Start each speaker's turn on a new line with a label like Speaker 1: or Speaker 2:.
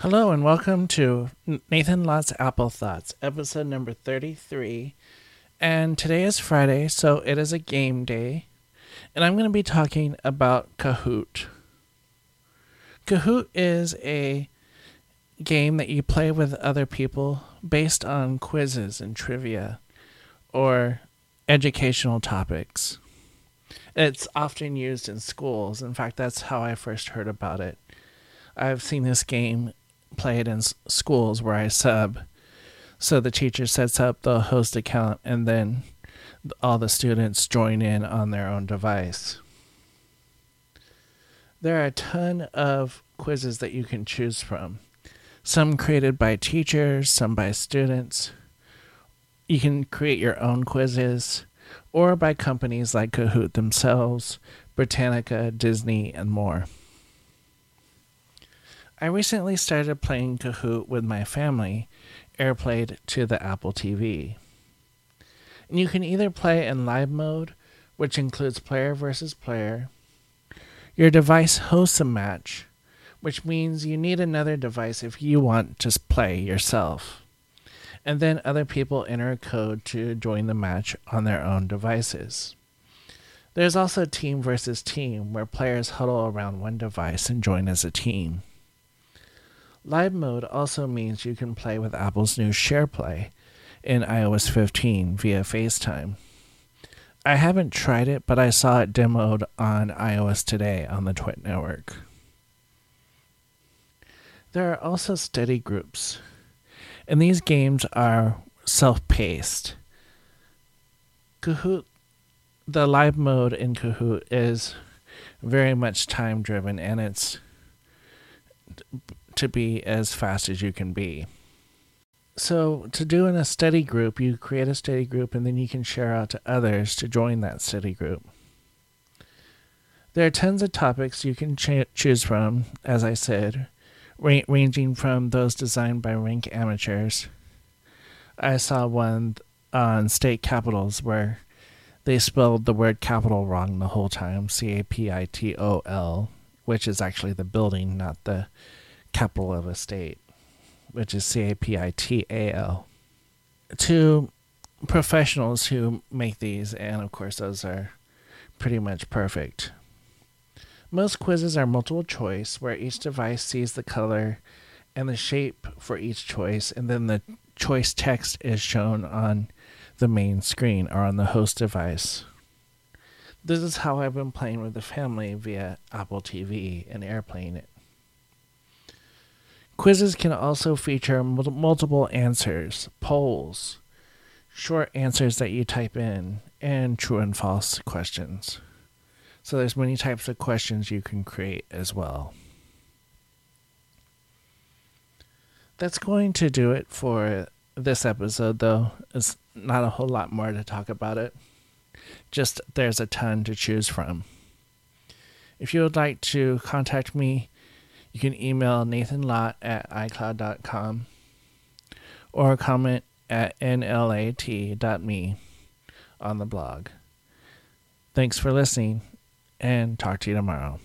Speaker 1: Hello and welcome to Nathan Lott's Apple Thoughts, episode number 33. And today is Friday, so it is a game day. And I'm going to be talking about Kahoot. Kahoot is a game that you play with other people based on quizzes and trivia or educational topics. It's often used in schools. In fact, that's how I first heard about it. I've seen this game played in schools where I sub. So the teacher sets up the host account and then all the students join in on their own device. There are a ton of quizzes that you can choose from. Some created by teachers, some by students. You can create your own quizzes or by companies like Kahoot themselves, Britannica, Disney, and more. I recently started playing Kahoot with my family, airplayed to the Apple TV. And you can either play in live mode, which includes player versus player. Your device hosts a match, which means you need another device if you want to play yourself. And then other people enter a code to join the match on their own devices. There's also team versus team, where players huddle around one device and join as a team. Live mode also means you can play with Apple's new SharePlay in iOS 15 via FaceTime. I haven't tried it, but I saw it demoed on iOS today on the Twit network. There are also study groups, and these games are self paced. Kahoot, the live mode in Kahoot is very much time driven, and it's to be as fast as you can be. So, to do in a study group, you create a study group and then you can share out to others to join that study group. There are tons of topics you can ch- choose from, as I said, ra- ranging from those designed by rank amateurs. I saw one on state capitals where they spelled the word capital wrong the whole time C A P I T O L, which is actually the building, not the capital of a state, which is C A P I T A L. To professionals who make these, and of course, those are pretty much perfect. Most quizzes are multiple choice, where each device sees the color and the shape for each choice, and then the choice text is shown on the main screen or on the host device. This is how I've been playing with the family via Apple TV and airplaying it. Quizzes can also feature multiple answers, polls, short answers that you type in, and true and false questions. So there's many types of questions you can create as well. That's going to do it for this episode though. It's not a whole lot more to talk about it. Just there's a ton to choose from. If you would like to contact me, you can email nathanlott at icloud.com or comment at nlat.me on the blog. Thanks for listening and talk to you tomorrow.